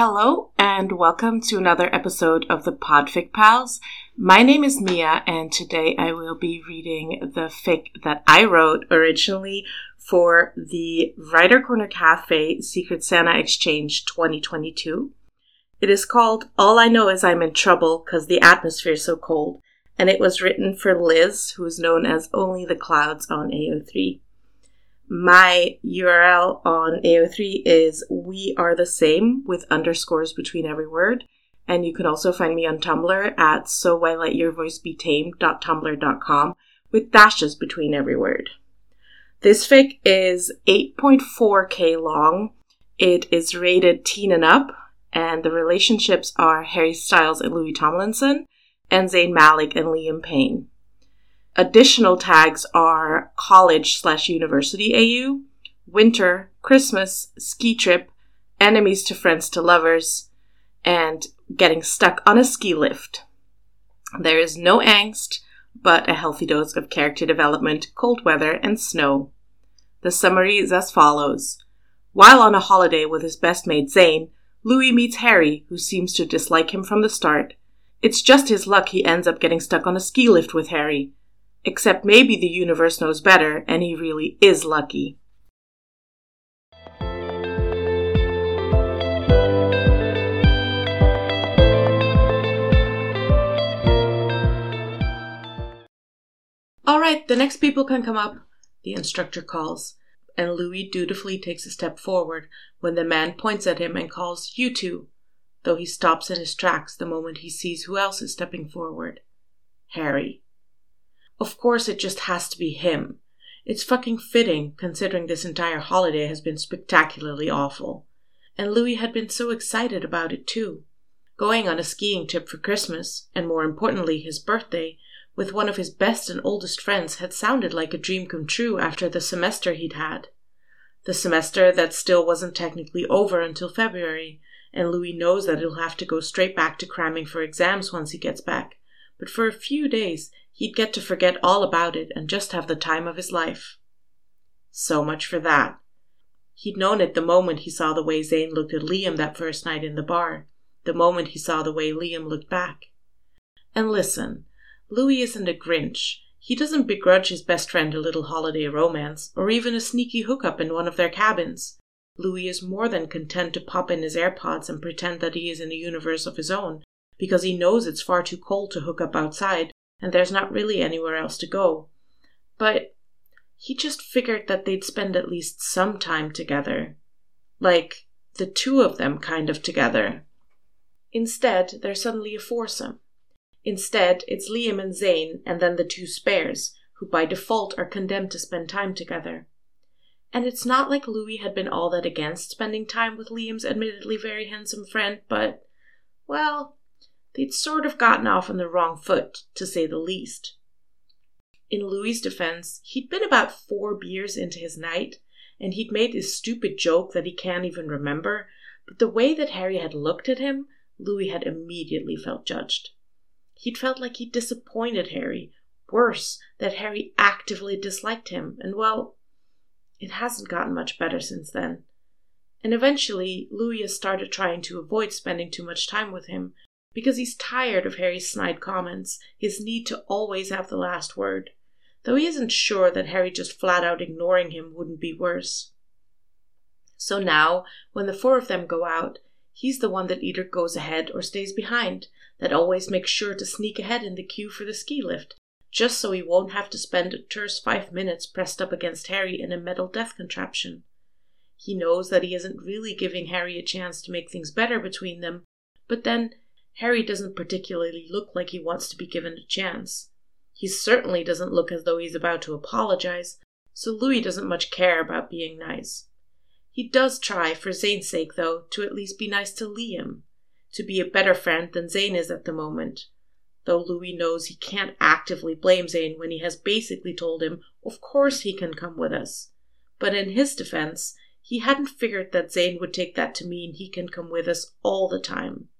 Hello, and welcome to another episode of the Podfic Pals. My name is Mia, and today I will be reading the fic that I wrote originally for the Writer Corner Cafe Secret Santa Exchange 2022. It is called All I Know Is I'm in Trouble Because the Atmosphere is So Cold, and it was written for Liz, who is known as Only the Clouds on AO3. My URL on AO3 is we are the same with underscores between every word. And you can also find me on Tumblr at so why let your voice be tamed.tumblr.com with dashes between every word. This fic is 8.4k long. It is rated teen and up, and the relationships are Harry Styles and Louis Tomlinson, and Zayn Malik and Liam Payne. Additional tags are college slash university AU, winter, Christmas, ski trip, enemies to friends to lovers, and getting stuck on a ski lift. There is no angst, but a healthy dose of character development, cold weather, and snow. The summary is as follows. While on a holiday with his best mate Zayn, Louis meets Harry, who seems to dislike him from the start. It's just his luck he ends up getting stuck on a ski lift with Harry, Except maybe the universe knows better and he really is lucky. All right, the next people can come up, the instructor calls, and Louis dutifully takes a step forward when the man points at him and calls, You two, though he stops in his tracks the moment he sees who else is stepping forward Harry. Of course, it just has to be him. It's fucking fitting, considering this entire holiday has been spectacularly awful. And Louis had been so excited about it too. Going on a skiing trip for Christmas, and more importantly, his birthday, with one of his best and oldest friends had sounded like a dream come true after the semester he'd had. The semester that still wasn't technically over until February, and Louis knows that he'll have to go straight back to cramming for exams once he gets back. But for a few days, he'd get to forget all about it and just have the time of his life. So much for that. He'd known it the moment he saw the way Zayn looked at Liam that first night in the bar, the moment he saw the way Liam looked back. And listen, Louis isn't a Grinch. He doesn't begrudge his best friend a little holiday romance, or even a sneaky hookup in one of their cabins. Louis is more than content to pop in his AirPods and pretend that he is in a universe of his own, because he knows it's far too cold to hook up outside and there's not really anywhere else to go. But he just figured that they'd spend at least some time together. Like, the two of them kind of together. Instead, they're suddenly a foursome. Instead, it's Liam and Zayn, and then the two spares, who by default are condemned to spend time together. And it's not like Louis had been all that against spending time with Liam's admittedly very handsome friend, but, well, they'd sort of gotten off on the wrong foot, to say the least. In Louis's defense, he'd been about four beers into his night, and he'd made this stupid joke that he can't even remember, but the way that Harry had looked at him, Louis had immediately felt judged. He'd felt like he'd disappointed Harry, worse, that Harry actively disliked him, and well, it hasn't gotten much better since then. And eventually, Louis started trying to avoid spending too much time with him, because he's tired of Harry's snide comments, his need to always have the last word, though he isn't sure that Harry just flat out ignoring him wouldn't be worse. So now, when the four of them go out, he's the one that either goes ahead or stays behind, that always makes sure to sneak ahead in the queue for the ski lift, just so he won't have to spend a terse five minutes pressed up against Harry in a metal death contraption. He knows that he isn't really giving Harry a chance to make things better between them, but then Harry doesn't particularly look like he wants to be given a chance. He certainly doesn't look as though he's about to apologize, so Louis doesn't much care about being nice. He does try, for Zayn's sake though, to at least be nice to Liam, to be a better friend than Zayn is at the moment, though Louis knows he can't actively blame Zayn when he has basically told him, of course he can come with us. But in his defense, he hadn't figured that Zayn would take that to mean he can come with us all the time.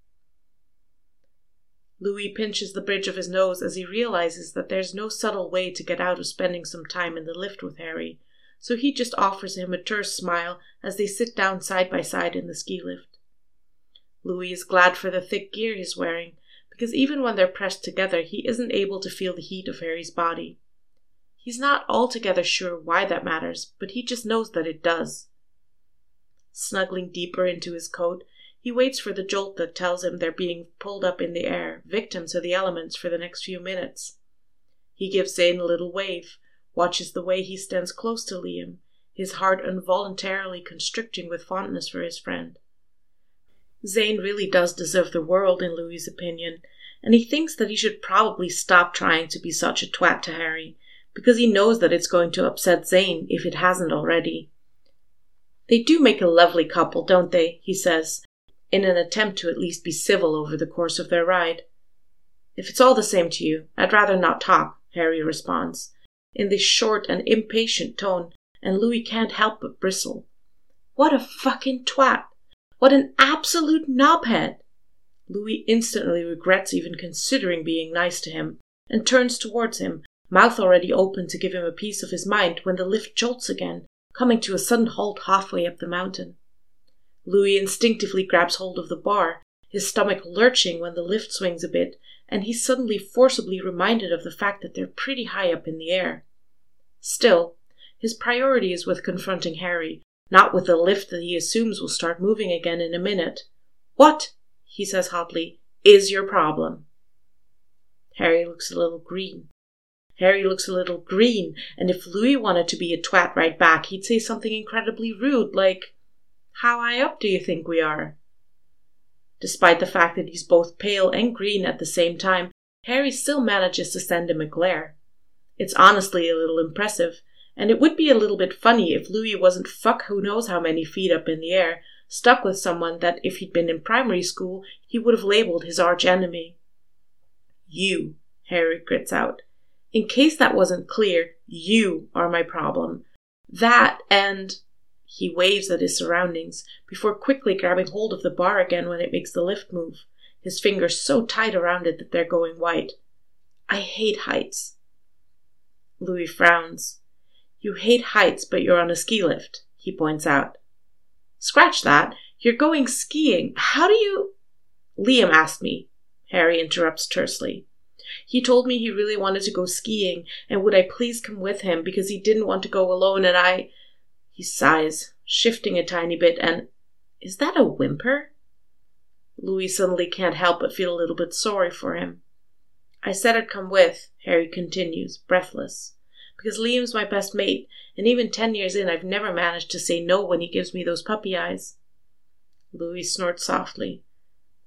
Louis pinches the bridge of his nose as he realizes that there's no subtle way to get out of spending some time in the lift with Harry, so he just offers him a terse smile as they sit down side by side in the ski lift. Louis is glad for the thick gear he's wearing, because even when they're pressed together, he isn't able to feel the heat of Harry's body. He's not altogether sure why that matters, but he just knows that it does. Snuggling deeper into his coat, he waits for the jolt that tells him they're being pulled up in the air, victims of the elements for the next few minutes. He gives Zayn a little wave, watches the way he stands close to Liam, his heart involuntarily constricting with fondness for his friend. Zayn really does deserve the world, in Louis's opinion, and he thinks that he should probably stop trying to be such a twat to Harry, because he knows that it's going to upset Zayn if it hasn't already. They do make a lovely couple, don't they? he says, in an attempt to at least be civil over the course of their ride. If it's all the same to you, I'd rather not talk, Harry responds, in this short and impatient tone, and Louis can't help but bristle. What a fucking twat! What an absolute knobhead! Louis instantly regrets even considering being nice to him, and turns towards him, mouth already open to give him a piece of his mind when the lift jolts again, coming to a sudden halt halfway up the mountain. Louis instinctively grabs hold of the bar, his stomach lurching when the lift swings a bit, and he's suddenly forcibly reminded of the fact that they're pretty high up in the air. Still, his priority is with confronting Harry, not with the lift that he assumes will start moving again in a minute. What, he says hotly, is your problem? Harry looks a little green. Harry looks a little green, and if Louis wanted to be a twat right back, he'd say something incredibly rude, like, how high up do you think we are? Despite the fact that he's both pale and green at the same time, Harry still manages to send him a glare. It's honestly a little impressive, and it would be a little bit funny if Louis wasn't fuck who knows how many feet up in the air, stuck with someone that if he'd been in primary school, he would have labeled his arch enemy. You, Harry grits out. In case that wasn't clear, you are my problem. That and he waves at his surroundings before quickly grabbing hold of the bar again when it makes the lift move, his fingers so tight around it that they're going white. I hate heights. Louis frowns. You hate heights, but you're on a ski lift, he points out. Scratch that. You're going skiing. How do you. Liam asked me, Harry interrupts tersely. He told me he really wanted to go skiing, and would I please come with him because he didn't want to go alone, and I. He sighs, shifting a tiny bit, and is that a whimper? Louis suddenly can't help but feel a little bit sorry for him. I said I'd come with, Harry continues, breathless, because Liam's my best mate, and even ten years in, I've never managed to say no when he gives me those puppy eyes. Louis snorts softly.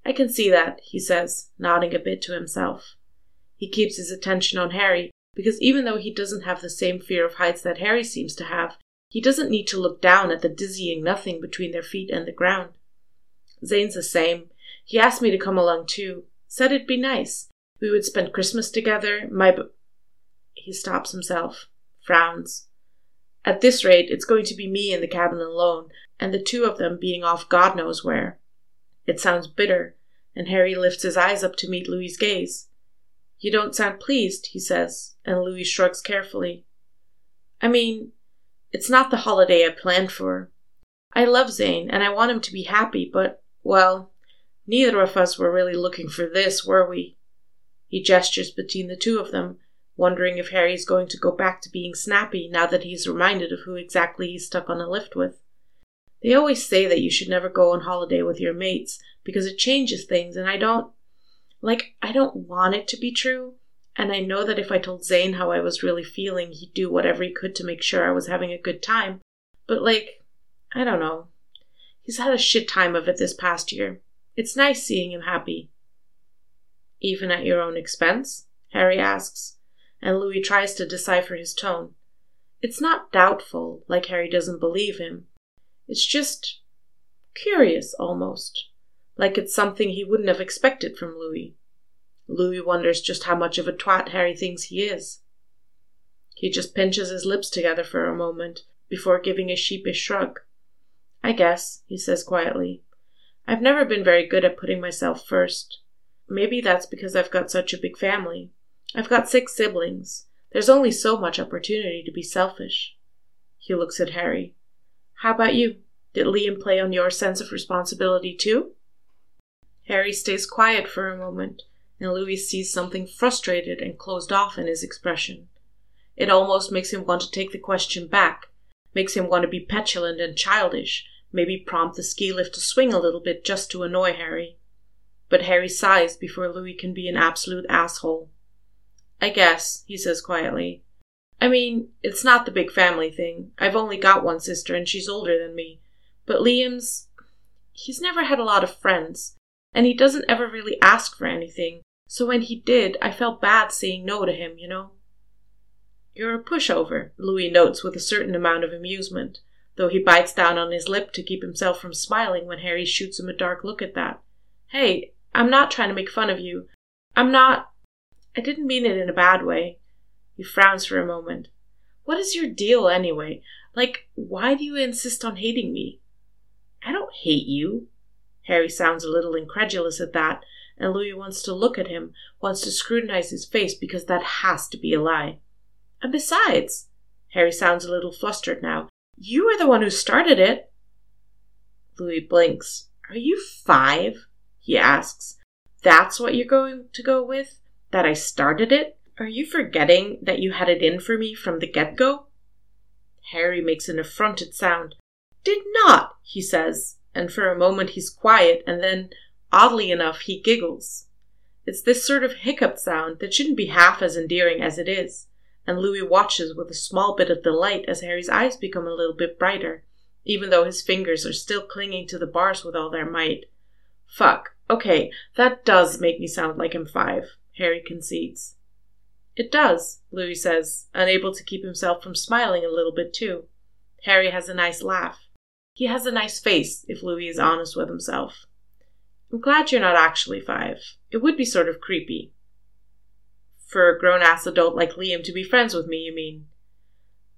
I can see that, he says, nodding a bit to himself. He keeps his attention on Harry, because even though he doesn't have the same fear of heights that Harry seems to have, he doesn't need to look down at the dizzying nothing between their feet and the ground. Zayn's the same. He asked me to come along too. Said it'd be nice. We would spend Christmas together. My. B- he stops himself, frowns. At this rate, it's going to be me in the cabin alone, and the two of them being off God knows where. It sounds bitter, and Harry lifts his eyes up to meet Louis's gaze. You don't sound pleased, he says, and Louis shrugs carefully. I mean, it's not the holiday I planned for. I love Zayn and I want him to be happy, but, well, neither of us were really looking for this, were we? He gestures between the two of them, wondering if Harry's going to go back to being snappy now that he's reminded of who exactly he's stuck on a lift with. They always say that you should never go on holiday with your mates because it changes things, and I don't. Like, I don't want it to be true, and I know that if I told Zayn how I was really feeling, he'd do whatever he could to make sure I was having a good time. But, like, I don't know. He's had a shit time of it this past year. It's nice seeing him happy. Even at your own expense? Harry asks, and Louis tries to decipher his tone. It's not doubtful, like Harry doesn't believe him. It's just curious, almost. Like it's something he wouldn't have expected from Louis. Louis wonders just how much of a twat Harry thinks he is. He just pinches his lips together for a moment before giving a sheepish shrug. I guess, he says quietly. I've never been very good at putting myself first. Maybe that's because I've got such a big family. I've got six siblings. There's only so much opportunity to be selfish. He looks at Harry. How about you? Did Liam play on your sense of responsibility too? Harry stays quiet for a moment, and Louis sees something frustrated and closed off in his expression. It almost makes him want to take the question back, makes him want to be petulant and childish, maybe prompt the ski lift to swing a little bit just to annoy Harry. But Harry sighs before Louis can be an absolute asshole. I guess, he says quietly. I mean, it's not the big family thing. I've only got one sister and she's older than me. But Liam's. He's never had a lot of friends and he doesn't ever really ask for anything, so when he did, I felt bad saying no to him, you know. You're a pushover, Louis notes with a certain amount of amusement, though he bites down on his lip to keep himself from smiling when Harry shoots him a dark look at that. Hey, I'm not trying to make fun of you. I'm not. I didn't mean it in a bad way. He frowns for a moment. What is your deal, anyway? Like, why do you insist on hating me? I don't hate you. Harry sounds a little incredulous at that, and Louis wants to look at him, wants to scrutinize his face because that has to be a lie. And besides, Harry sounds a little flustered now, you are the one who started it. Louis blinks. Are you five? he asks. That's what you're going to go with? That I started it? Are you forgetting that you had it in for me from the get go? Harry makes an affronted sound. Did not, he says and for a moment he's quiet, and then, oddly enough, he giggles. It's this sort of hiccup sound that shouldn't be half as endearing as it is, and Louis watches with a small bit of delight as Harry's eyes become a little bit brighter, even though his fingers are still clinging to the bars with all their might. Fuck, okay, that does make me sound like I'm five, Harry concedes. It does, Louis says, unable to keep himself from smiling a little bit too. Harry has a nice laugh. He has a nice face, if Louis is honest with himself. I'm glad you're not actually five. It would be sort of creepy. For a grown ass adult like Liam to be friends with me, you mean?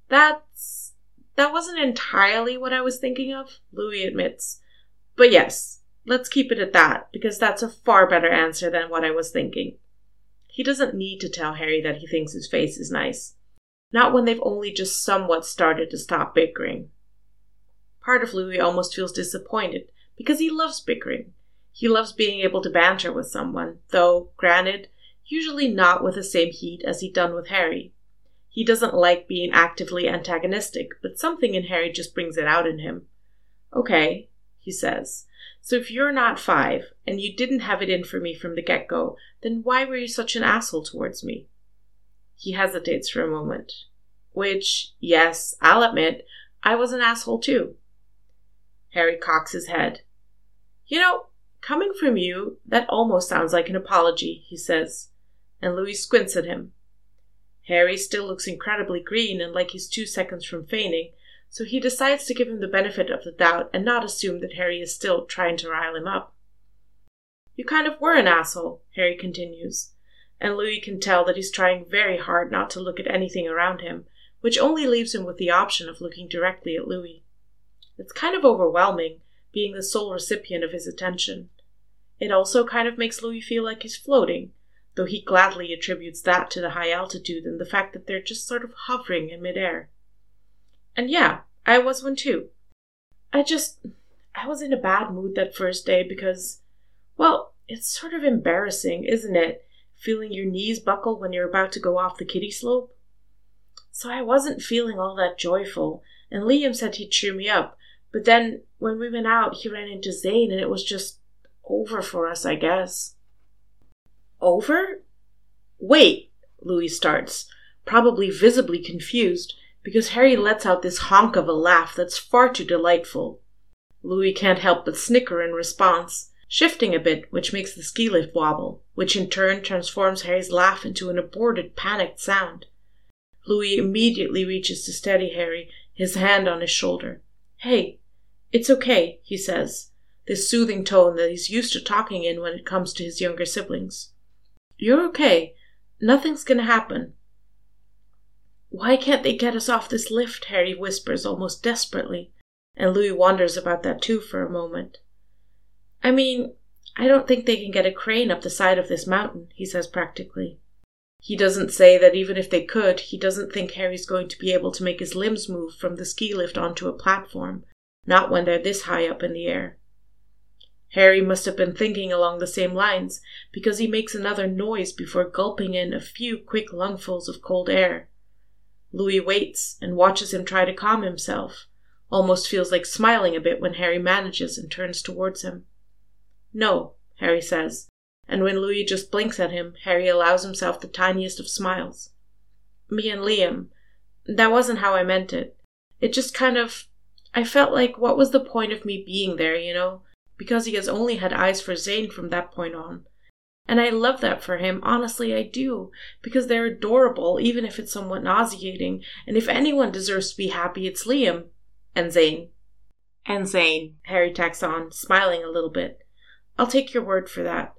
That's. That wasn't entirely what I was thinking of, Louis admits. But yes, let's keep it at that, because that's a far better answer than what I was thinking. He doesn't need to tell Harry that he thinks his face is nice. Not when they've only just somewhat started to stop bickering. Part of Louis almost feels disappointed because he loves bickering. He loves being able to banter with someone, though, granted, usually not with the same heat as he'd done with Harry. He doesn't like being actively antagonistic, but something in Harry just brings it out in him. Okay, he says. So if you're not five, and you didn't have it in for me from the get go, then why were you such an asshole towards me? He hesitates for a moment. Which, yes, I'll admit, I was an asshole too. Harry cocks his head. You know, coming from you, that almost sounds like an apology, he says, and Louis squints at him. Harry still looks incredibly green and like he's two seconds from fainting, so he decides to give him the benefit of the doubt and not assume that Harry is still trying to rile him up. You kind of were an asshole, Harry continues, and Louis can tell that he's trying very hard not to look at anything around him, which only leaves him with the option of looking directly at Louis. It's kind of overwhelming, being the sole recipient of his attention. It also kind of makes Louis feel like he's floating, though he gladly attributes that to the high altitude and the fact that they're just sort of hovering in midair. And yeah, I was one too. I just. I was in a bad mood that first day because, well, it's sort of embarrassing, isn't it? Feeling your knees buckle when you're about to go off the kiddie slope? So I wasn't feeling all that joyful, and Liam said he'd cheer me up, but then when we went out, he ran into Zayn and it was just over for us, I guess. Over? Wait, Louis starts, probably visibly confused, because Harry lets out this honk of a laugh that's far too delightful. Louis can't help but snicker in response, shifting a bit, which makes the ski lift wobble, which in turn transforms Harry's laugh into an aborted, panicked sound. Louis immediately reaches to steady Harry, his hand on his shoulder. Hey, it's okay, he says, this soothing tone that he's used to talking in when it comes to his younger siblings. You're okay. Nothing's gonna happen. Why can't they get us off this lift? Harry whispers almost desperately, and Louis wonders about that too for a moment. I mean, I don't think they can get a crane up the side of this mountain, he says practically. He doesn't say that even if they could, he doesn't think Harry's going to be able to make his limbs move from the ski lift onto a platform, not when they're this high up in the air. Harry must have been thinking along the same lines, because he makes another noise before gulping in a few quick lungfuls of cold air. Louis waits and watches him try to calm himself, almost feels like smiling a bit when Harry manages and turns towards him. No, Harry says, and when Louis just blinks at him, Harry allows himself the tiniest of smiles. Me and Liam, that wasn't how I meant it. It just kind of. I felt like, what was the point of me being there, you know? Because he has only had eyes for Zayn from that point on. And I love that for him, honestly, I do, because they're adorable, even if it's somewhat nauseating. And if anyone deserves to be happy, it's Liam. And Zayn. And Zayn, Harry tacks on, smiling a little bit. I'll take your word for that.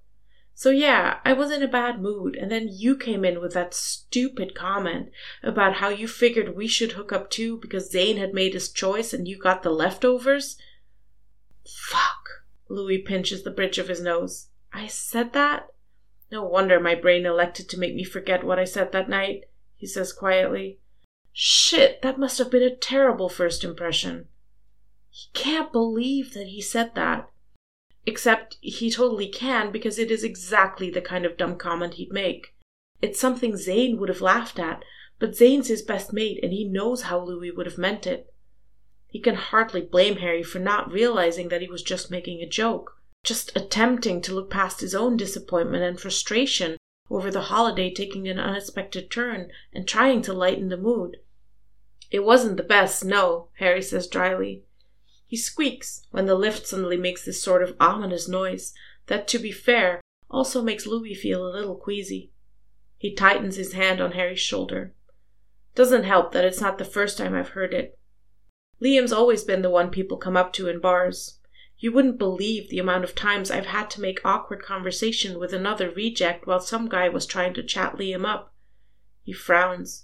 So yeah, I was in a bad mood, and then you came in with that stupid comment about how you figured we should hook up too because Zayn had made his choice and you got the leftovers. Fuck. Louis pinches the bridge of his nose. I said that? No wonder my brain elected to make me forget what I said that night, he says quietly. Shit, that must have been a terrible first impression. He can't believe that he said that. Except he totally can because it is exactly the kind of dumb comment he'd make. It's something Zayn would have laughed at, but Zayn's his best mate and he knows how Louis would have meant it. He can hardly blame Harry for not realizing that he was just making a joke, just attempting to look past his own disappointment and frustration over the holiday taking an unexpected turn and trying to lighten the mood. It wasn't the best, no, Harry says dryly. He squeaks when the lift suddenly makes this sort of ominous noise that, to be fair, also makes Louis feel a little queasy. He tightens his hand on Harry's shoulder. Doesn't help that it's not the first time I've heard it. Liam's always been the one people come up to in bars. You wouldn't believe the amount of times I've had to make awkward conversation with another reject while some guy was trying to chat Liam up. He frowns.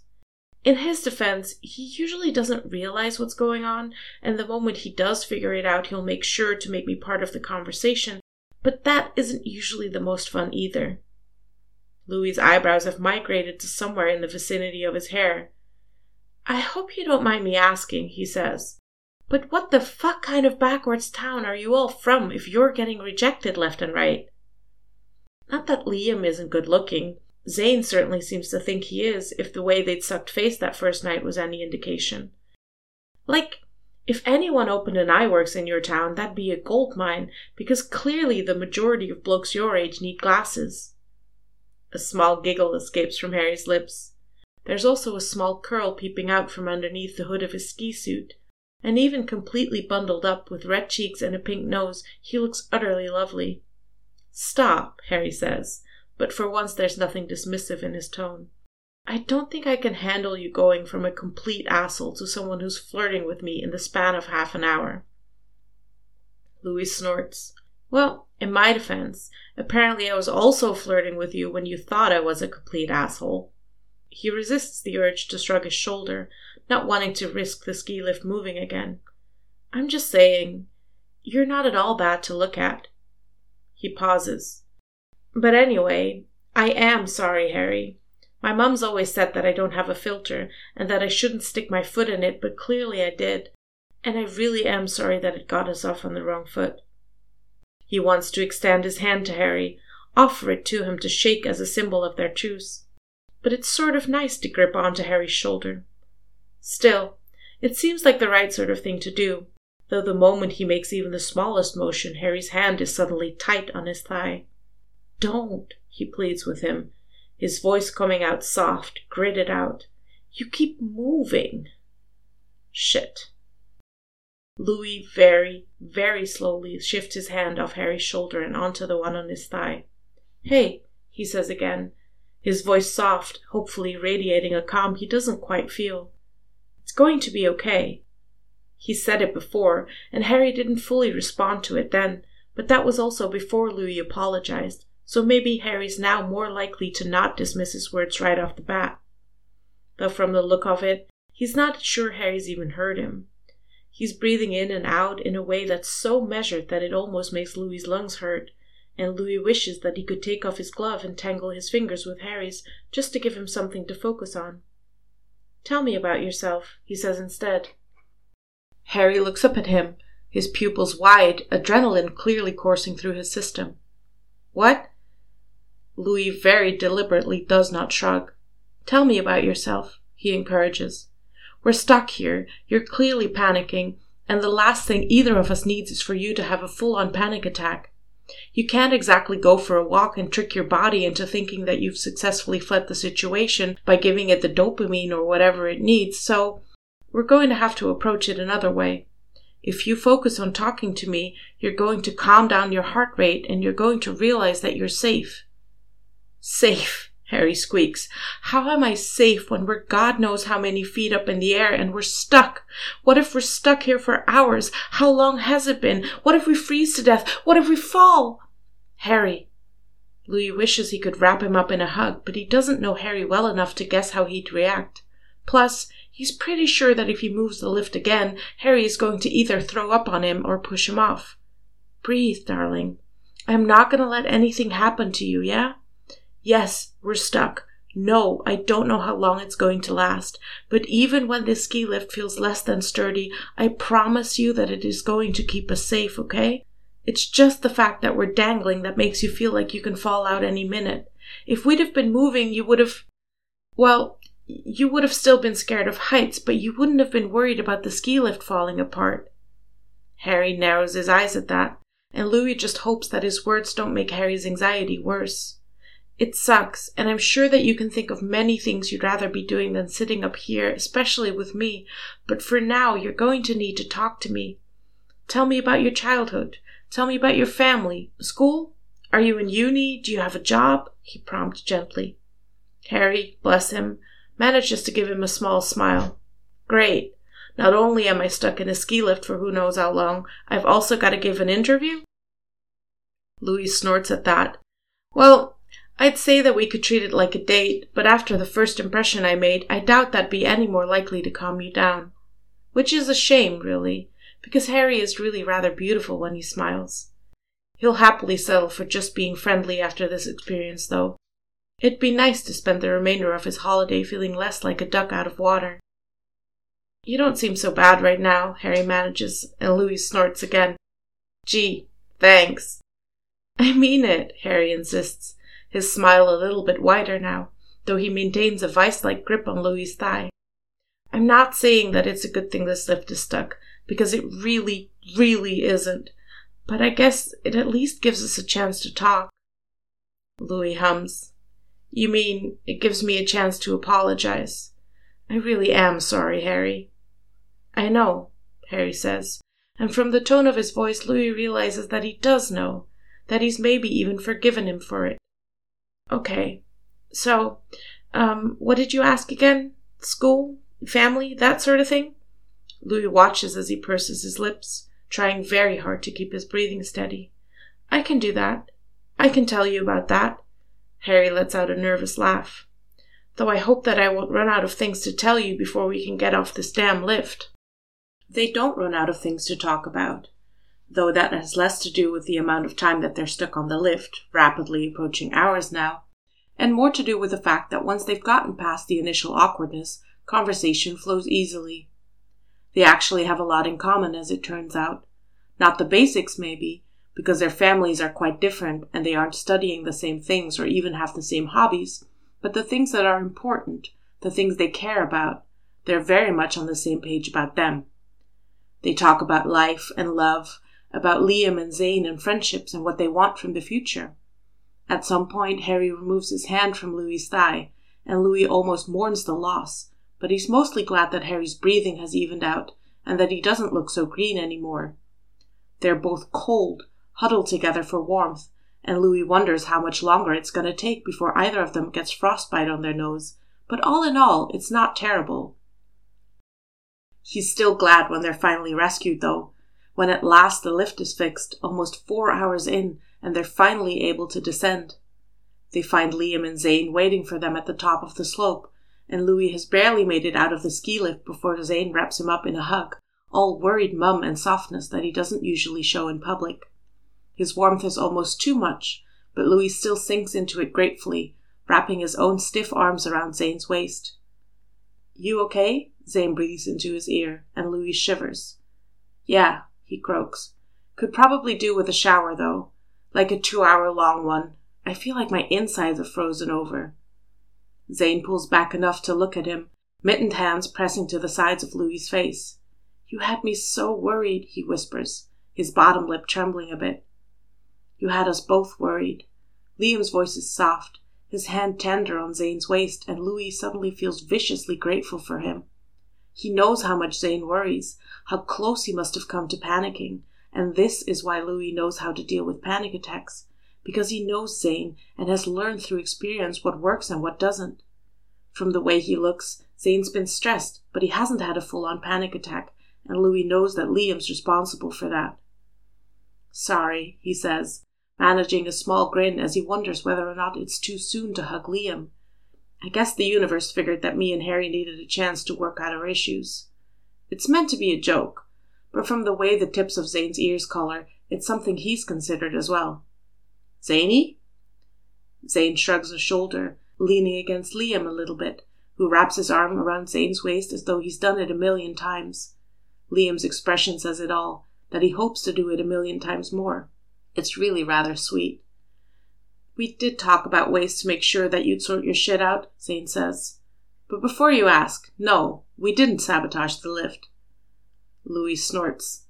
In his defense, he usually doesn't realize what's going on, and the moment he does figure it out, he'll make sure to make me part of the conversation, but that isn't usually the most fun either. Louis's eyebrows have migrated to somewhere in the vicinity of his hair. I hope you don't mind me asking, he says, but what the fuck kind of backwards town are you all from if you're getting rejected left and right? Not that Liam isn't good looking. Zayn certainly seems to think he is, if the way they'd sucked face that first night was any indication. Like, if anyone opened an eyeworks in your town, that'd be a gold mine, because clearly the majority of blokes your age need glasses. A small giggle escapes from Harry's lips. There's also a small curl peeping out from underneath the hood of his ski suit, and even completely bundled up with red cheeks and a pink nose, he looks utterly lovely. Stop, Harry says, but for once there's nothing dismissive in his tone. I don't think I can handle you going from a complete asshole to someone who's flirting with me in the span of half an hour. Louis snorts. Well, in my defense, apparently I was also flirting with you when you thought I was a complete asshole. He resists the urge to shrug his shoulder, not wanting to risk the ski lift moving again. I'm just saying, you're not at all bad to look at. He pauses. But anyway, I am sorry, Harry. My mum's always said that I don't have a filter and that I shouldn't stick my foot in it, but clearly I did. And I really am sorry that it got us off on the wrong foot. He wants to extend his hand to Harry, offer it to him to shake as a symbol of their truce. But it's sort of nice to grip onto Harry's shoulder. Still, it seems like the right sort of thing to do, though the moment he makes even the smallest motion, Harry's hand is suddenly tight on his thigh. Don't, he pleads with him, his voice coming out soft, gritted out. You keep moving. Shit. Louis very, very slowly shifts his hand off Harry's shoulder and onto the one on his thigh. Hey, he says again, his voice soft, hopefully radiating a calm he doesn't quite feel. It's going to be okay. He said it before, and Harry didn't fully respond to it then, but that was also before Louis apologized, so maybe Harry's now more likely to not dismiss his words right off the bat. Though from the look of it, he's not sure Harry's even heard him. He's breathing in and out in a way that's so measured that it almost makes Louis's lungs hurt, and Louis wishes that he could take off his glove and tangle his fingers with Harry's just to give him something to focus on. Tell me about yourself, he says instead. Harry looks up at him, his pupils wide, adrenaline clearly coursing through his system. What? Louis very deliberately does not shrug. Tell me about yourself, he encourages. We're stuck here, you're clearly panicking, and the last thing either of us needs is for you to have a full on panic attack. You can't exactly go for a walk and trick your body into thinking that you've successfully fled the situation by giving it the dopamine or whatever it needs, so we're going to have to approach it another way. If you focus on talking to me, you're going to calm down your heart rate and you're going to realize that you're safe. Safe. Harry squeaks. How am I safe when we're God knows how many feet up in the air and we're stuck? What if we're stuck here for hours? How long has it been? What if we freeze to death? What if we fall? Harry. Louis wishes he could wrap him up in a hug, but he doesn't know Harry well enough to guess how he'd react. Plus, he's pretty sure that if he moves the lift again, Harry is going to either throw up on him or push him off. Breathe, darling. I'm not going to let anything happen to you, yeah? Yes, we're stuck. No, I don't know how long it's going to last, but even when this ski lift feels less than sturdy, I promise you that it is going to keep us safe, okay? It's just the fact that we're dangling that makes you feel like you can fall out any minute. If we'd have been moving, you would have. Well, you would have still been scared of heights, but you wouldn't have been worried about the ski lift falling apart. Harry narrows his eyes at that, and Louis just hopes that his words don't make Harry's anxiety worse. It sucks, and I'm sure that you can think of many things you'd rather be doing than sitting up here, especially with me, but for now you're going to need to talk to me. Tell me about your childhood. Tell me about your family. School? Are you in uni? Do you have a job? He prompted gently. Harry, bless him, manages to give him a small smile. Great. Not only am I stuck in a ski lift for who knows how long, I've also got to give an interview? Louis snorts at that. Well, I'd say that we could treat it like a date, but after the first impression I made, I doubt that'd be any more likely to calm you down. Which is a shame, really, because Harry is really rather beautiful when he smiles. He'll happily settle for just being friendly after this experience, though. It'd be nice to spend the remainder of his holiday feeling less like a duck out of water. You don't seem so bad right now, Harry manages, and Louis snorts again. Gee, thanks. I mean it, Harry insists his smile a little bit wider now, though he maintains a vice like grip on Louis's thigh. I'm not saying that it's a good thing this lift is stuck, because it really, really isn't, but I guess it at least gives us a chance to talk. Louis hums. You mean it gives me a chance to apologize? I really am sorry, Harry. I know, Harry says, and from the tone of his voice, Louis realizes that he does know, that he's maybe even forgiven him for it. Okay. So, um, what did you ask again? School? Family? That sort of thing? Louis watches as he purses his lips, trying very hard to keep his breathing steady. I can do that. I can tell you about that. Harry lets out a nervous laugh. Though I hope that I won't run out of things to tell you before we can get off this damn lift. They don't run out of things to talk about though that has less to do with the amount of time that they're stuck on the lift, rapidly approaching hours now, and more to do with the fact that once they've gotten past the initial awkwardness, conversation flows easily. They actually have a lot in common, as it turns out. Not the basics, maybe, because their families are quite different and they aren't studying the same things or even have the same hobbies, but the things that are important, the things they care about, they're very much on the same page about them. They talk about life and love about Liam and Zayn and friendships and what they want from the future. At some point, Harry removes his hand from Louis's thigh, and Louis almost mourns the loss, but he's mostly glad that Harry's breathing has evened out and that he doesn't look so green anymore. They're both cold, huddled together for warmth, and Louis wonders how much longer it's going to take before either of them gets frostbite on their nose, but all in all, it's not terrible. He's still glad when they're finally rescued, though, when at last the lift is fixed, almost four hours in, and they're finally able to descend. They find Liam and Zayn waiting for them at the top of the slope, and Louis has barely made it out of the ski lift before Zayn wraps him up in a hug, all worried mum and softness that he doesn't usually show in public. His warmth is almost too much, but Louis still sinks into it gratefully, wrapping his own stiff arms around Zayn's waist. You okay? Zayn breathes into his ear, and Louis shivers. Yeah, he croaks. Could probably do with a shower, though. Like a two hour long one. I feel like my insides are frozen over. Zayn pulls back enough to look at him, mittened hands pressing to the sides of Louis's face. You had me so worried, he whispers, his bottom lip trembling a bit. You had us both worried. Liam's voice is soft, his hand tender on Zayn's waist, and Louis suddenly feels viciously grateful for him. He knows how much Zayn worries, how close he must have come to panicking, and this is why Louis knows how to deal with panic attacks, because he knows Zayn and has learned through experience what works and what doesn't. From the way he looks, Zayn's been stressed, but he hasn't had a full on panic attack, and Louis knows that Liam's responsible for that. Sorry, he says, managing a small grin as he wonders whether or not it's too soon to hug Liam. I guess the universe figured that me and Harry needed a chance to work out our issues. It's meant to be a joke, but from the way the tips of Zayn's ears color, it's something he's considered as well. Zany? Zayn shrugs a shoulder, leaning against Liam a little bit, who wraps his arm around Zayn's waist as though he's done it a million times. Liam's expression says it all, that he hopes to do it a million times more. It's really rather sweet. We did talk about ways to make sure that you'd sort your shit out, Zayn says. But before you ask, no, we didn't sabotage the lift. Louis snorts.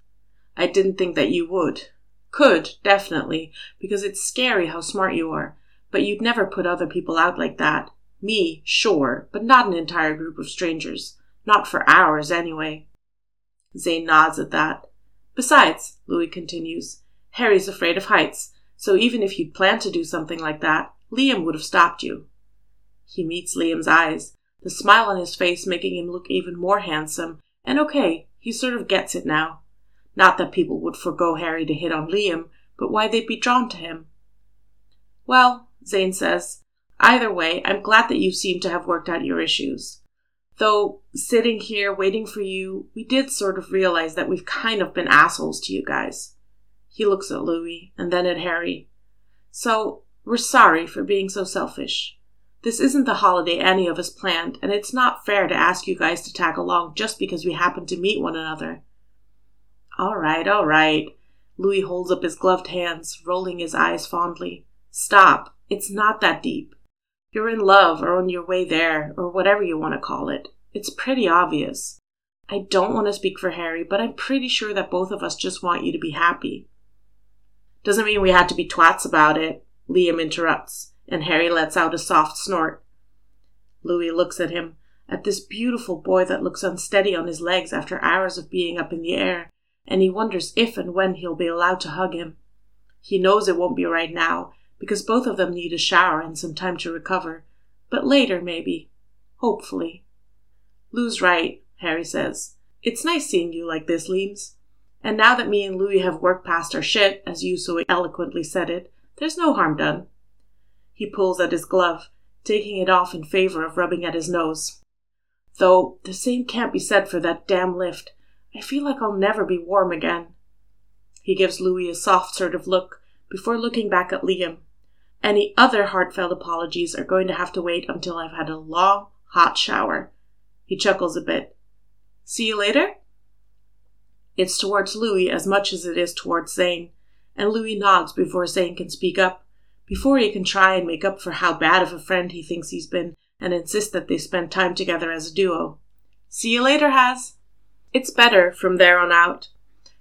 I didn't think that you would. Could, definitely, because it's scary how smart you are, but you'd never put other people out like that. Me, sure, but not an entire group of strangers. Not for hours, anyway. Zayn nods at that. Besides, Louis continues, Harry's afraid of heights, so even if you'd planned to do something like that, Liam would have stopped you. He meets Liam's eyes, the smile on his face making him look even more handsome, and okay, he sort of gets it now. Not that people would forego Harry to hit on Liam, but why they'd be drawn to him. Well, Zayn says, either way, I'm glad that you seem to have worked out your issues. Though, sitting here waiting for you, we did sort of realize that we've kind of been assholes to you guys. He looks at Louis and then at Harry. So, we're sorry for being so selfish. This isn't the holiday any of us planned, and it's not fair to ask you guys to tag along just because we happen to meet one another. All right, all right. Louis holds up his gloved hands, rolling his eyes fondly. Stop. It's not that deep. You're in love or on your way there, or whatever you want to call it. It's pretty obvious. I don't want to speak for Harry, but I'm pretty sure that both of us just want you to be happy. Doesn't mean we had to be twats about it, Liam interrupts, and Harry lets out a soft snort. Louis looks at him, at this beautiful boy that looks unsteady on his legs after hours of being up in the air, and he wonders if and when he'll be allowed to hug him. He knows it won't be right now, because both of them need a shower and some time to recover. But later, maybe. Hopefully. Lou's right, Harry says. It's nice seeing you like this, Leames. And now that me and Louis have worked past our shit, as you so eloquently said it, there's no harm done. He pulls at his glove, taking it off in favor of rubbing at his nose. Though the same can't be said for that damn lift. I feel like I'll never be warm again. He gives Louis a soft sort of look before looking back at Liam. Any other heartfelt apologies are going to have to wait until I've had a long, hot shower. He chuckles a bit. See you later? It's towards Louis as much as it is towards Zayn, and Louis nods before Zayn can speak up, before he can try and make up for how bad of a friend he thinks he's been and insist that they spend time together as a duo. See you later, Has. It's better from there on out.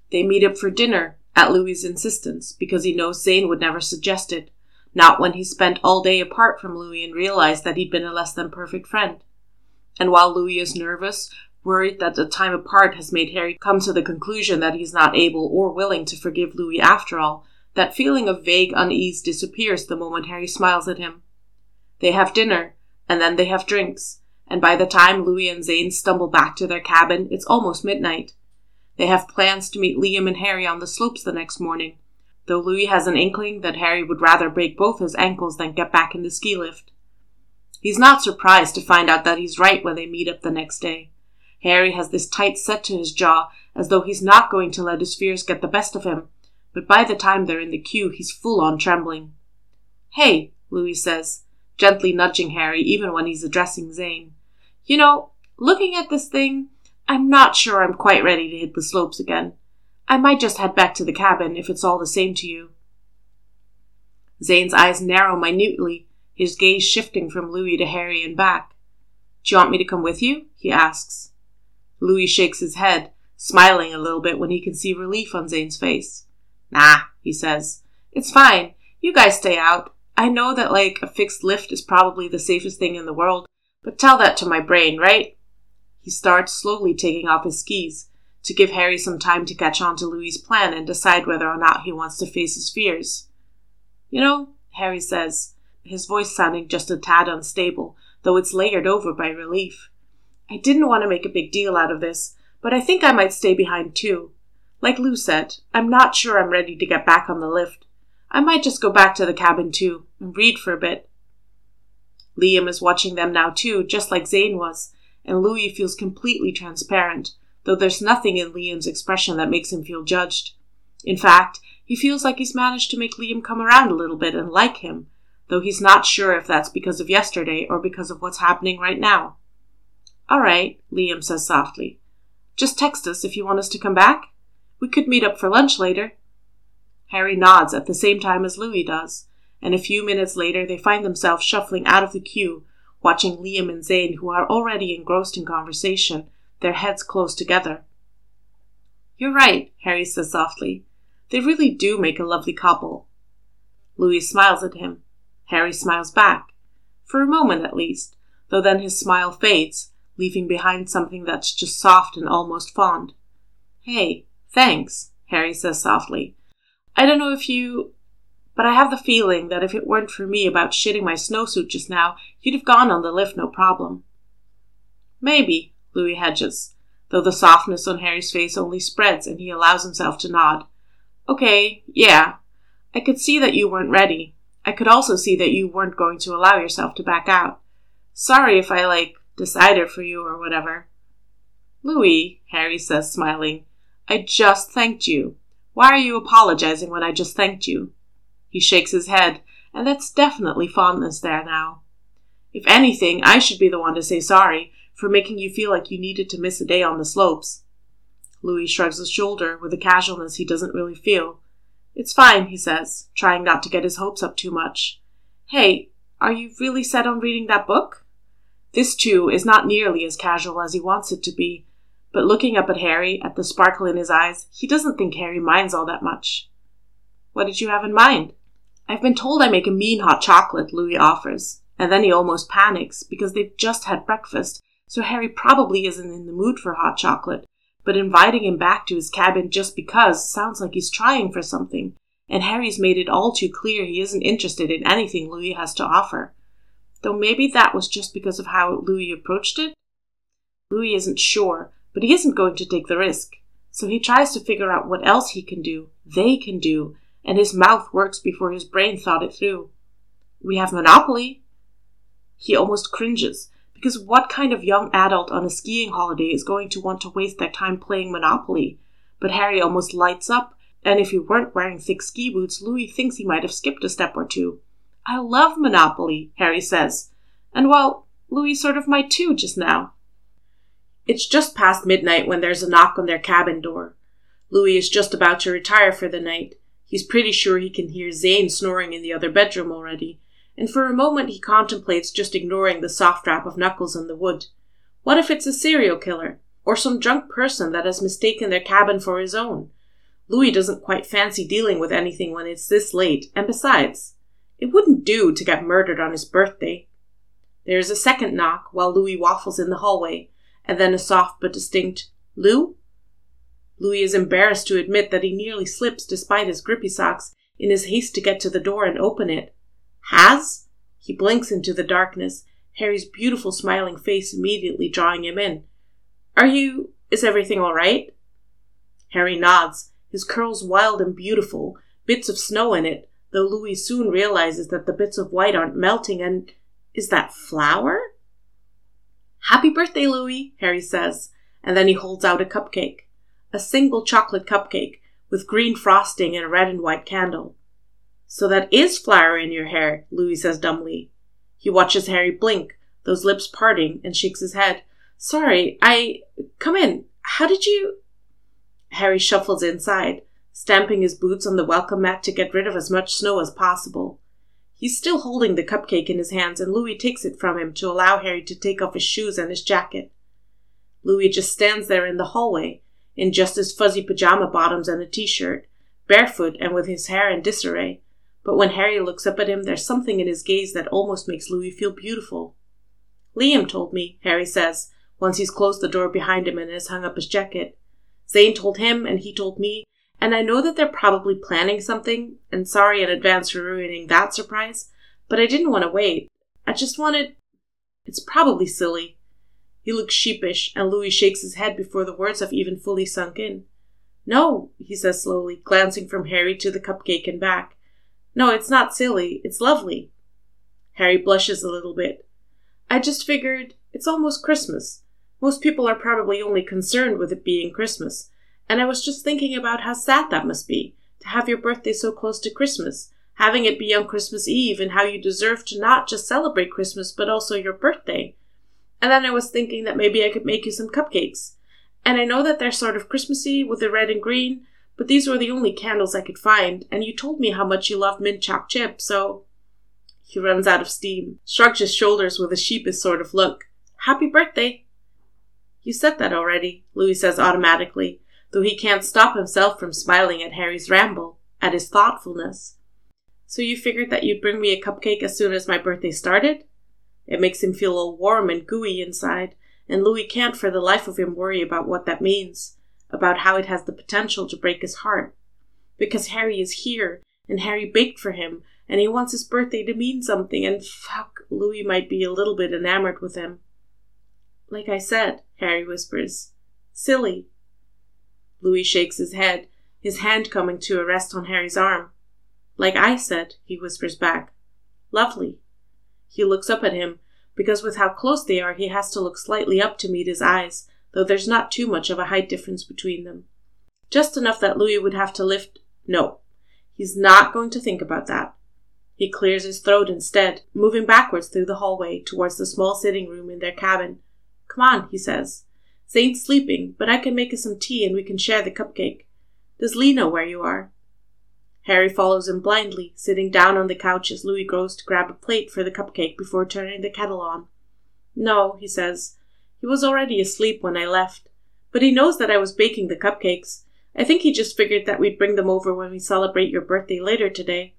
They meet up for dinner, at Louis's insistence, because he knows Zayn would never suggest it not when he spent all day apart from Louis and realized that he'd been a less than perfect friend. And while Louis is nervous, worried that the time apart has made Harry come to the conclusion that he's not able or willing to forgive Louis after all, that feeling of vague unease disappears the moment Harry smiles at him. They have dinner, and then they have drinks, and by the time Louis and Zayn stumble back to their cabin, it's almost midnight. They have plans to meet Liam and Harry on the slopes the next morning, though Louis has an inkling that Harry would rather break both his ankles than get back in the ski lift. He's not surprised to find out that he's right when they meet up the next day. Harry has this tight set to his jaw, as though he's not going to let his fears get the best of him, but by the time they're in the queue, he's full on trembling. Hey, Louis says, gently nudging Harry even when he's addressing Zayn. You know, looking at this thing, I'm not sure I'm quite ready to hit the slopes again. I might just head back to the cabin if it's all the same to you. Zayn's eyes narrow minutely, his gaze shifting from Louis to Harry and back. Do you want me to come with you? he asks. Louis shakes his head, smiling a little bit when he can see relief on Zayn's face. Nah, he says. It's fine. You guys stay out. I know that, like, a fixed lift is probably the safest thing in the world, but tell that to my brain, right? He starts slowly taking off his skis to give Harry some time to catch on to Louis's plan and decide whether or not he wants to face his fears. You know, Harry says, his voice sounding just a tad unstable, though it's layered over by relief. I didn't want to make a big deal out of this, but I think I might stay behind too. Like Lou said, I'm not sure I'm ready to get back on the lift. I might just go back to the cabin too and read for a bit. Liam is watching them now too, just like Zayn was, and Louis feels completely transparent, though there's nothing in Liam's expression that makes him feel judged. In fact, he feels like he's managed to make Liam come around a little bit and like him, though he's not sure if that's because of yesterday or because of what's happening right now. All right, Liam says softly. Just text us if you want us to come back. We could meet up for lunch later. Harry nods at the same time as Louis does, and a few minutes later they find themselves shuffling out of the queue, watching Liam and Zayn, who are already engrossed in conversation, their heads close together. You're right, Harry says softly. They really do make a lovely couple. Louis smiles at him. Harry smiles back. For a moment at least, though then his smile fades, leaving behind something that's just soft and almost fond. Hey, thanks, Harry says softly. I don't know if you. But I have the feeling that if it weren't for me about shitting my snowsuit just now, you'd have gone on the lift no problem. Maybe, Louis hedges, though the softness on Harry's face only spreads and he allows himself to nod. Okay, yeah. I could see that you weren't ready. I could also see that you weren't going to allow yourself to back out. Sorry if I, like, decided for you or whatever. Louis, Harry says, smiling, I just thanked you. Why are you apologizing when I just thanked you? He shakes his head, and that's definitely fondness there now. If anything, I should be the one to say sorry for making you feel like you needed to miss a day on the slopes. Louis shrugs his shoulder with a casualness he doesn't really feel. It's fine, he says, trying not to get his hopes up too much. Hey, are you really set on reading that book? This, too, is not nearly as casual as he wants it to be, but looking up at Harry, at the sparkle in his eyes, he doesn't think Harry minds all that much. What did you have in mind? I've been told I make a mean hot chocolate, Louis offers, and then he almost panics because they've just had breakfast, so Harry probably isn't in the mood for hot chocolate. But inviting him back to his cabin just because sounds like he's trying for something, and Harry's made it all too clear he isn't interested in anything Louis has to offer. Though maybe that was just because of how Louis approached it? Louis isn't sure, but he isn't going to take the risk. So he tries to figure out what else he can do, they can do, and his mouth works before his brain thought it through. We have Monopoly. He almost cringes, because what kind of young adult on a skiing holiday is going to want to waste their time playing Monopoly? But Harry almost lights up, and if he weren't wearing thick ski boots, Louis thinks he might have skipped a step or two. I love Monopoly, Harry says. And well, Louis sort of might too just now. It's just past midnight when there's a knock on their cabin door. Louis is just about to retire for the night, He's pretty sure he can hear Zayn snoring in the other bedroom already, and for a moment he contemplates just ignoring the soft rap of knuckles in the wood. What if it's a serial killer, or some drunk person that has mistaken their cabin for his own? Louis doesn't quite fancy dealing with anything when it's this late, and besides, it wouldn't do to get murdered on his birthday. There is a second knock while Louis waffles in the hallway, and then a soft but distinct Lou? Louis is embarrassed to admit that he nearly slips despite his grippy socks in his haste to get to the door and open it. Has? He blinks into the darkness, Harry's beautiful smiling face immediately drawing him in. Are you. is everything all right? Harry nods, his curls wild and beautiful, bits of snow in it, though Louis soon realizes that the bits of white aren't melting and. is that flour? Happy birthday, Louis, Harry says, and then he holds out a cupcake a single chocolate cupcake with green frosting and a red and white candle. So that is flour in your hair, Louis says dumbly. He watches Harry blink, those lips parting, and shakes his head. Sorry, I. Come in. How did you. Harry shuffles inside, stamping his boots on the welcome mat to get rid of as much snow as possible. He's still holding the cupcake in his hands, and Louis takes it from him to allow Harry to take off his shoes and his jacket. Louis just stands there in the hallway, in just his fuzzy pajama bottoms and a t shirt, barefoot and with his hair in disarray. But when Harry looks up at him, there's something in his gaze that almost makes Louis feel beautiful. Liam told me, Harry says, once he's closed the door behind him and has hung up his jacket. Zayn told him, and he told me, and I know that they're probably planning something, and sorry in advance for ruining that surprise, but I didn't want to wait. I just wanted. It's probably silly. He looks sheepish, and Louis shakes his head before the words have even fully sunk in. No, he says slowly, glancing from Harry to the cupcake and back. No, it's not silly. It's lovely. Harry blushes a little bit. I just figured it's almost Christmas. Most people are probably only concerned with it being Christmas. And I was just thinking about how sad that must be to have your birthday so close to Christmas, having it be on Christmas Eve, and how you deserve to not just celebrate Christmas, but also your birthday. And then I was thinking that maybe I could make you some cupcakes. And I know that they're sort of Christmassy with the red and green, but these were the only candles I could find, and you told me how much you love mint choc chip, so. He runs out of steam, shrugs his shoulders with a sheepish sort of look. Happy birthday! You said that already, Louis says automatically, though he can't stop himself from smiling at Harry's ramble, at his thoughtfulness. So you figured that you'd bring me a cupcake as soon as my birthday started? It makes him feel all warm and gooey inside, and Louis can't for the life of him worry about what that means, about how it has the potential to break his heart. Because Harry is here, and Harry baked for him, and he wants his birthday to mean something, and fuck, Louis might be a little bit enamored with him. Like I said, Harry whispers. Silly. Louis shakes his head, his hand coming to a rest on Harry's arm. Like I said, he whispers back. Lovely. He looks up at him, because with how close they are, he has to look slightly up to meet his eyes, though there's not too much of a height difference between them. Just enough that Louis would have to lift. No, he's not going to think about that. He clears his throat instead, moving backwards through the hallway towards the small sitting room in their cabin. Come on, he says. Zayn's sleeping, but I can make us some tea and we can share the cupcake. Does Lee know where you are? Harry follows him blindly, sitting down on the couch as Louis goes to grab a plate for the cupcake before turning the kettle on. No, he says. He was already asleep when I left. But he knows that I was baking the cupcakes. I think he just figured that we'd bring them over when we celebrate your birthday later today.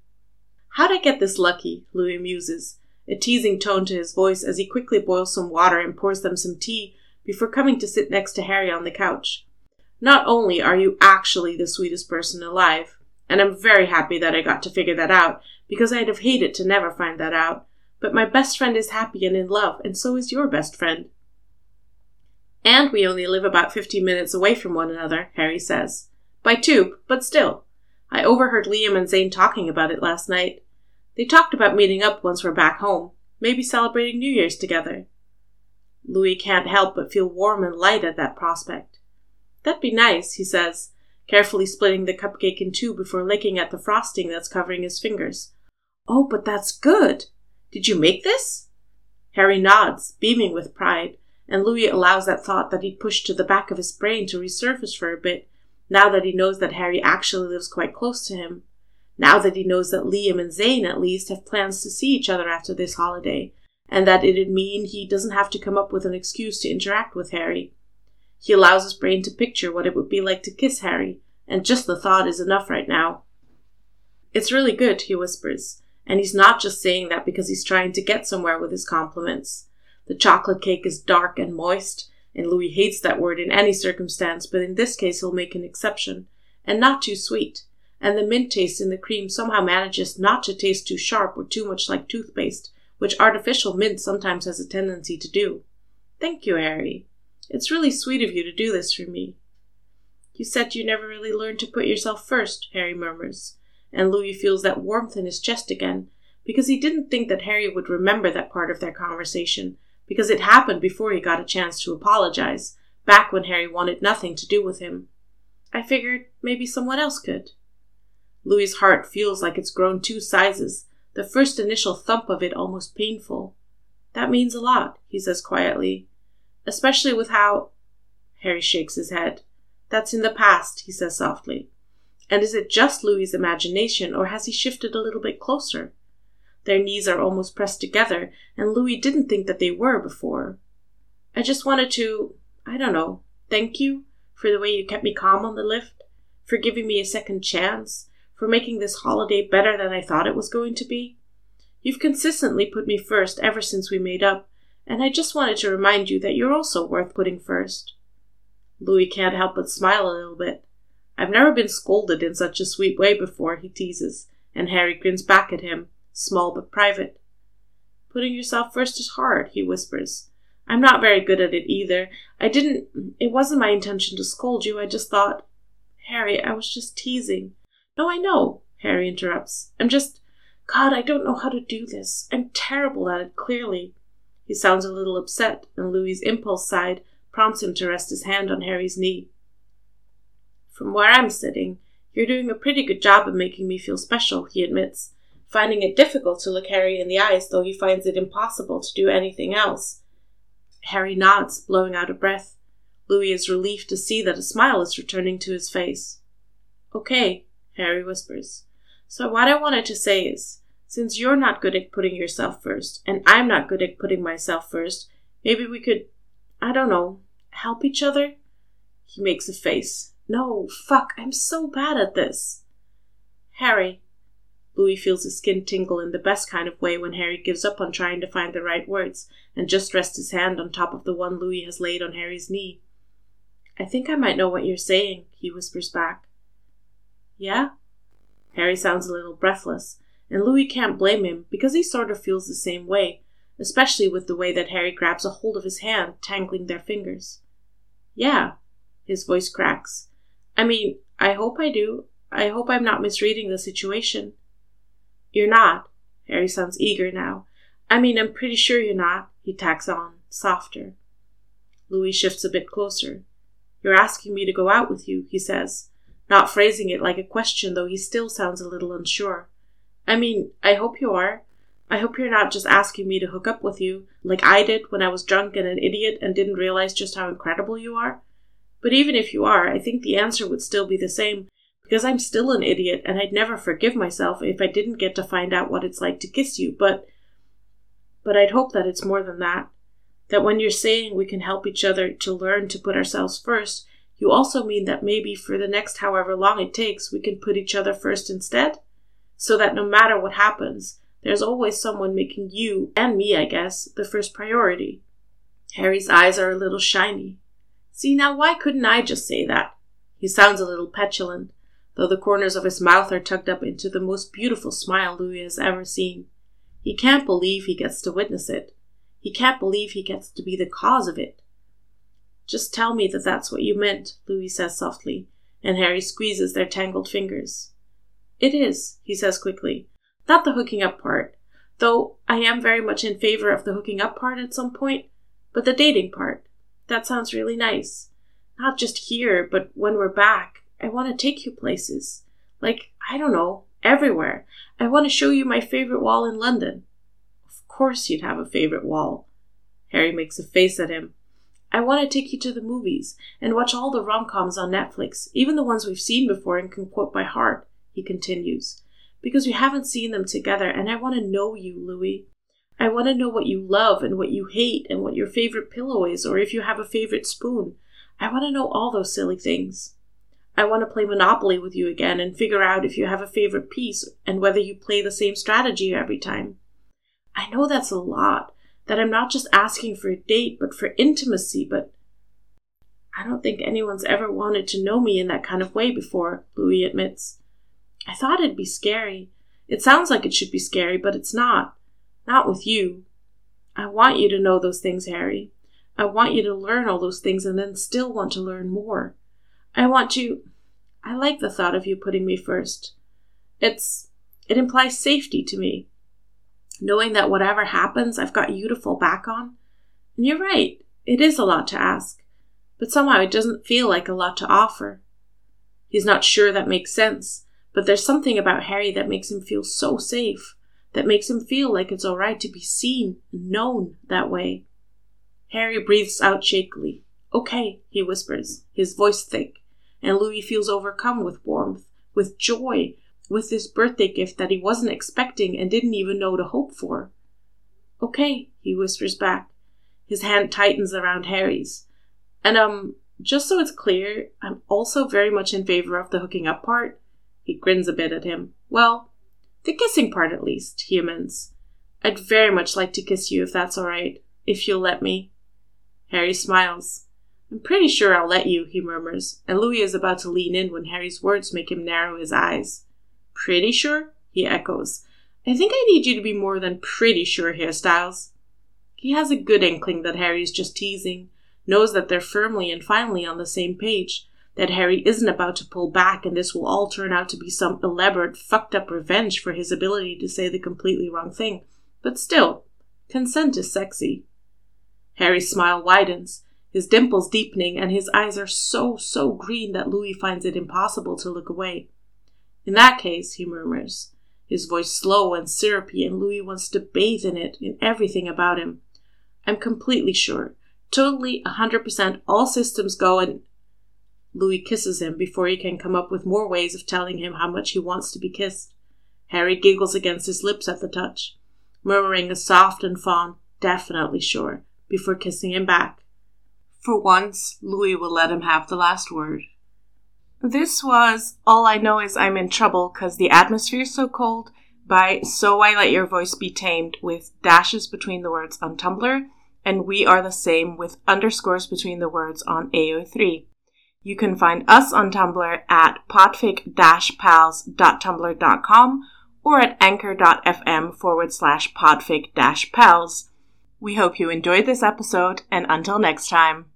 How'd I get this lucky? Louis muses, a teasing tone to his voice as he quickly boils some water and pours them some tea before coming to sit next to Harry on the couch. Not only are you actually the sweetest person alive, and I'm very happy that I got to figure that out, because I'd have hated to never find that out, but my best friend is happy and in love, and so is your best friend. And we only live about fifteen minutes away from one another, Harry says. By tube, but still. I overheard Liam and Zayn talking about it last night. They talked about meeting up once we're back home, maybe celebrating New Year's together. Louis can't help but feel warm and light at that prospect. That'd be nice, he says, carefully splitting the cupcake in two before licking at the frosting that's covering his fingers. Oh, but that's good! Did you make this? Harry nods, beaming with pride, and Louis allows that thought that he'd pushed to the back of his brain to resurface for a bit, now that he knows that Harry actually lives quite close to him. Now that he knows that Liam and Zayn, at least, have plans to see each other after this holiday, and that it'd mean he doesn't have to come up with an excuse to interact with Harry. He allows his brain to picture what it would be like to kiss Harry, and just the thought is enough right now. It's really good, he whispers, and he's not just saying that because he's trying to get somewhere with his compliments. The chocolate cake is dark and moist, and Louis hates that word in any circumstance, but in this case he'll make an exception, and not too sweet. And the mint taste in the cream somehow manages not to taste too sharp or too much like toothpaste, which artificial mint sometimes has a tendency to do. Thank you, Harry. It's really sweet of you to do this for me. You said you never really learned to put yourself first, Harry murmurs, and Louis feels that warmth in his chest again, because he didn't think that Harry would remember that part of their conversation, because it happened before he got a chance to apologize, back when Harry wanted nothing to do with him. I figured maybe someone else could. Louis's heart feels like it's grown two sizes, the first initial thump of it almost painful. That means a lot, he says quietly, especially with how. Harry shakes his head. That's in the past, he says softly. And is it just Louis's imagination, or has he shifted a little bit closer? Their knees are almost pressed together, and Louis didn't think that they were before. I just wanted to, I don't know, thank you for the way you kept me calm on the lift, for giving me a second chance, for making this holiday better than I thought it was going to be. You've consistently put me first ever since we made up, and I just wanted to remind you that you're also worth putting first. Louis can't help but smile a little bit. I've never been scolded in such a sweet way before, he teases, and Harry grins back at him, small but private. Putting yourself first is hard, he whispers. I'm not very good at it either. I didn't. It wasn't my intention to scold you. I just thought. Harry, I was just teasing. No, I know, Harry interrupts. I'm just. God, I don't know how to do this. I'm terrible at it, clearly. He sounds a little upset, and Louis's impulse side prompts him to rest his hand on Harry's knee. From where I'm sitting, you're doing a pretty good job of making me feel special, he admits, finding it difficult to look Harry in the eyes, though he finds it impossible to do anything else. Harry nods, blowing out a breath. Louis is relieved to see that a smile is returning to his face. Okay, Harry whispers. So what I wanted to say is, since you're not good at putting yourself first, and I'm not good at putting myself first, maybe we could, I don't know, help each other? He makes a face. No, fuck, I'm so bad at this. Harry. Louis feels his skin tingle in the best kind of way when Harry gives up on trying to find the right words and just rests his hand on top of the one Louis has laid on Harry's knee. I think I might know what you're saying, he whispers back. Yeah? Harry sounds a little breathless, and Louis can't blame him because he sort of feels the same way, especially with the way that Harry grabs a hold of his hand, tangling their fingers. Yeah, his voice cracks. I mean, I hope I do. I hope I'm not misreading the situation. You're not. Harry sounds eager now. I mean, I'm pretty sure you're not, he tacks on, softer. Louis shifts a bit closer. You're asking me to go out with you, he says, not phrasing it like a question, though he still sounds a little unsure. I mean, I hope you are. I hope you're not just asking me to hook up with you, like I did when I was drunk and an idiot and didn't realize just how incredible you are. But even if you are, I think the answer would still be the same, because I'm still an idiot and I'd never forgive myself if I didn't get to find out what it's like to kiss you, but. But I'd hope that it's more than that. That when you're saying we can help each other to learn to put ourselves first, you also mean that maybe for the next however long it takes, we can put each other first instead? So that no matter what happens, there's always someone making you, and me, I guess, the first priority. Harry's eyes are a little shiny. See, now why couldn't I just say that? He sounds a little petulant, though the corners of his mouth are tucked up into the most beautiful smile Louis has ever seen. He can't believe he gets to witness it. He can't believe he gets to be the cause of it. Just tell me that that's what you meant, Louis says softly, and Harry squeezes their tangled fingers. It is, he says quickly. Not the hooking up part, though I am very much in favor of the hooking up part at some point, but the dating part. That sounds really nice. Not just here, but when we're back. I want to take you places. Like, I don't know, everywhere. I want to show you my favorite wall in London. Of course you'd have a favorite wall. Harry makes a face at him. I want to take you to the movies and watch all the rom coms on Netflix, even the ones we've seen before and can quote by heart, he continues. Because we haven't seen them together, and I want to know you, Louis. I want to know what you love and what you hate and what your favorite pillow is or if you have a favorite spoon. I want to know all those silly things. I want to play Monopoly with you again and figure out if you have a favorite piece and whether you play the same strategy every time. I know that's a lot, that I'm not just asking for a date, but for intimacy, but I don't think anyone's ever wanted to know me in that kind of way before, Louis admits. I thought it'd be scary. It sounds like it should be scary, but it's not. Not with you. I want you to know those things, Harry. I want you to learn all those things and then still want to learn more. I want to. I like the thought of you putting me first. It's. It implies safety to me. Knowing that whatever happens, I've got you to fall back on. And you're right, it is a lot to ask, but somehow it doesn't feel like a lot to offer. He's not sure that makes sense, but there's something about Harry that makes him feel so safe that makes him feel like it's all right to be seen and known that way. Harry breathes out shakily. Okay, he whispers, his voice thick. and Louis feels overcome with warmth, with joy, with this birthday gift that he wasn't expecting and didn't even know to hope for. Okay, he whispers back. His hand tightens around Harry's. And, um, just so it's clear, I'm also very much in favor of the hooking up part. He grins a bit at him. Well, the kissing part at least, humans. I'd very much like to kiss you if that's alright, if you'll let me. Harry smiles. I'm pretty sure I'll let you, he murmurs, and Louis is about to lean in when Harry's words make him narrow his eyes. Pretty sure? he echoes. I think I need you to be more than pretty sure, Hairstyles. He has a good inkling that Harry is just teasing, knows that they're firmly and finally on the same page, that Harry isn't about to pull back and this will all turn out to be some elaborate, fucked up revenge for his ability to say the completely wrong thing. But still, consent is sexy. Harry's smile widens, his dimples deepening, and his eyes are so, so green that Louis finds it impossible to look away. In that case, he murmurs, his voice slow and syrupy, and Louis wants to bathe in it, in everything about him. I'm completely sure, totally a hundred percent, all systems go, and Louis kisses him before he can come up with more ways of telling him how much he wants to be kissed. Harry giggles against his lips at the touch, murmuring a soft and fond, definitely sure, before kissing him back. For once, Louis will let him have the last word. This was All I Know Is I'm in Trouble Cause the Atmosphere's So Cold by So Why Let Your Voice Be Tamed with dashes between the words on Tumblr and We Are the Same with underscores between the words on AO3. You can find us on Tumblr at podfic-pals.tumblr.com or at anchor.fm forward slash podfic-pals. We hope you enjoyed this episode, and until next time.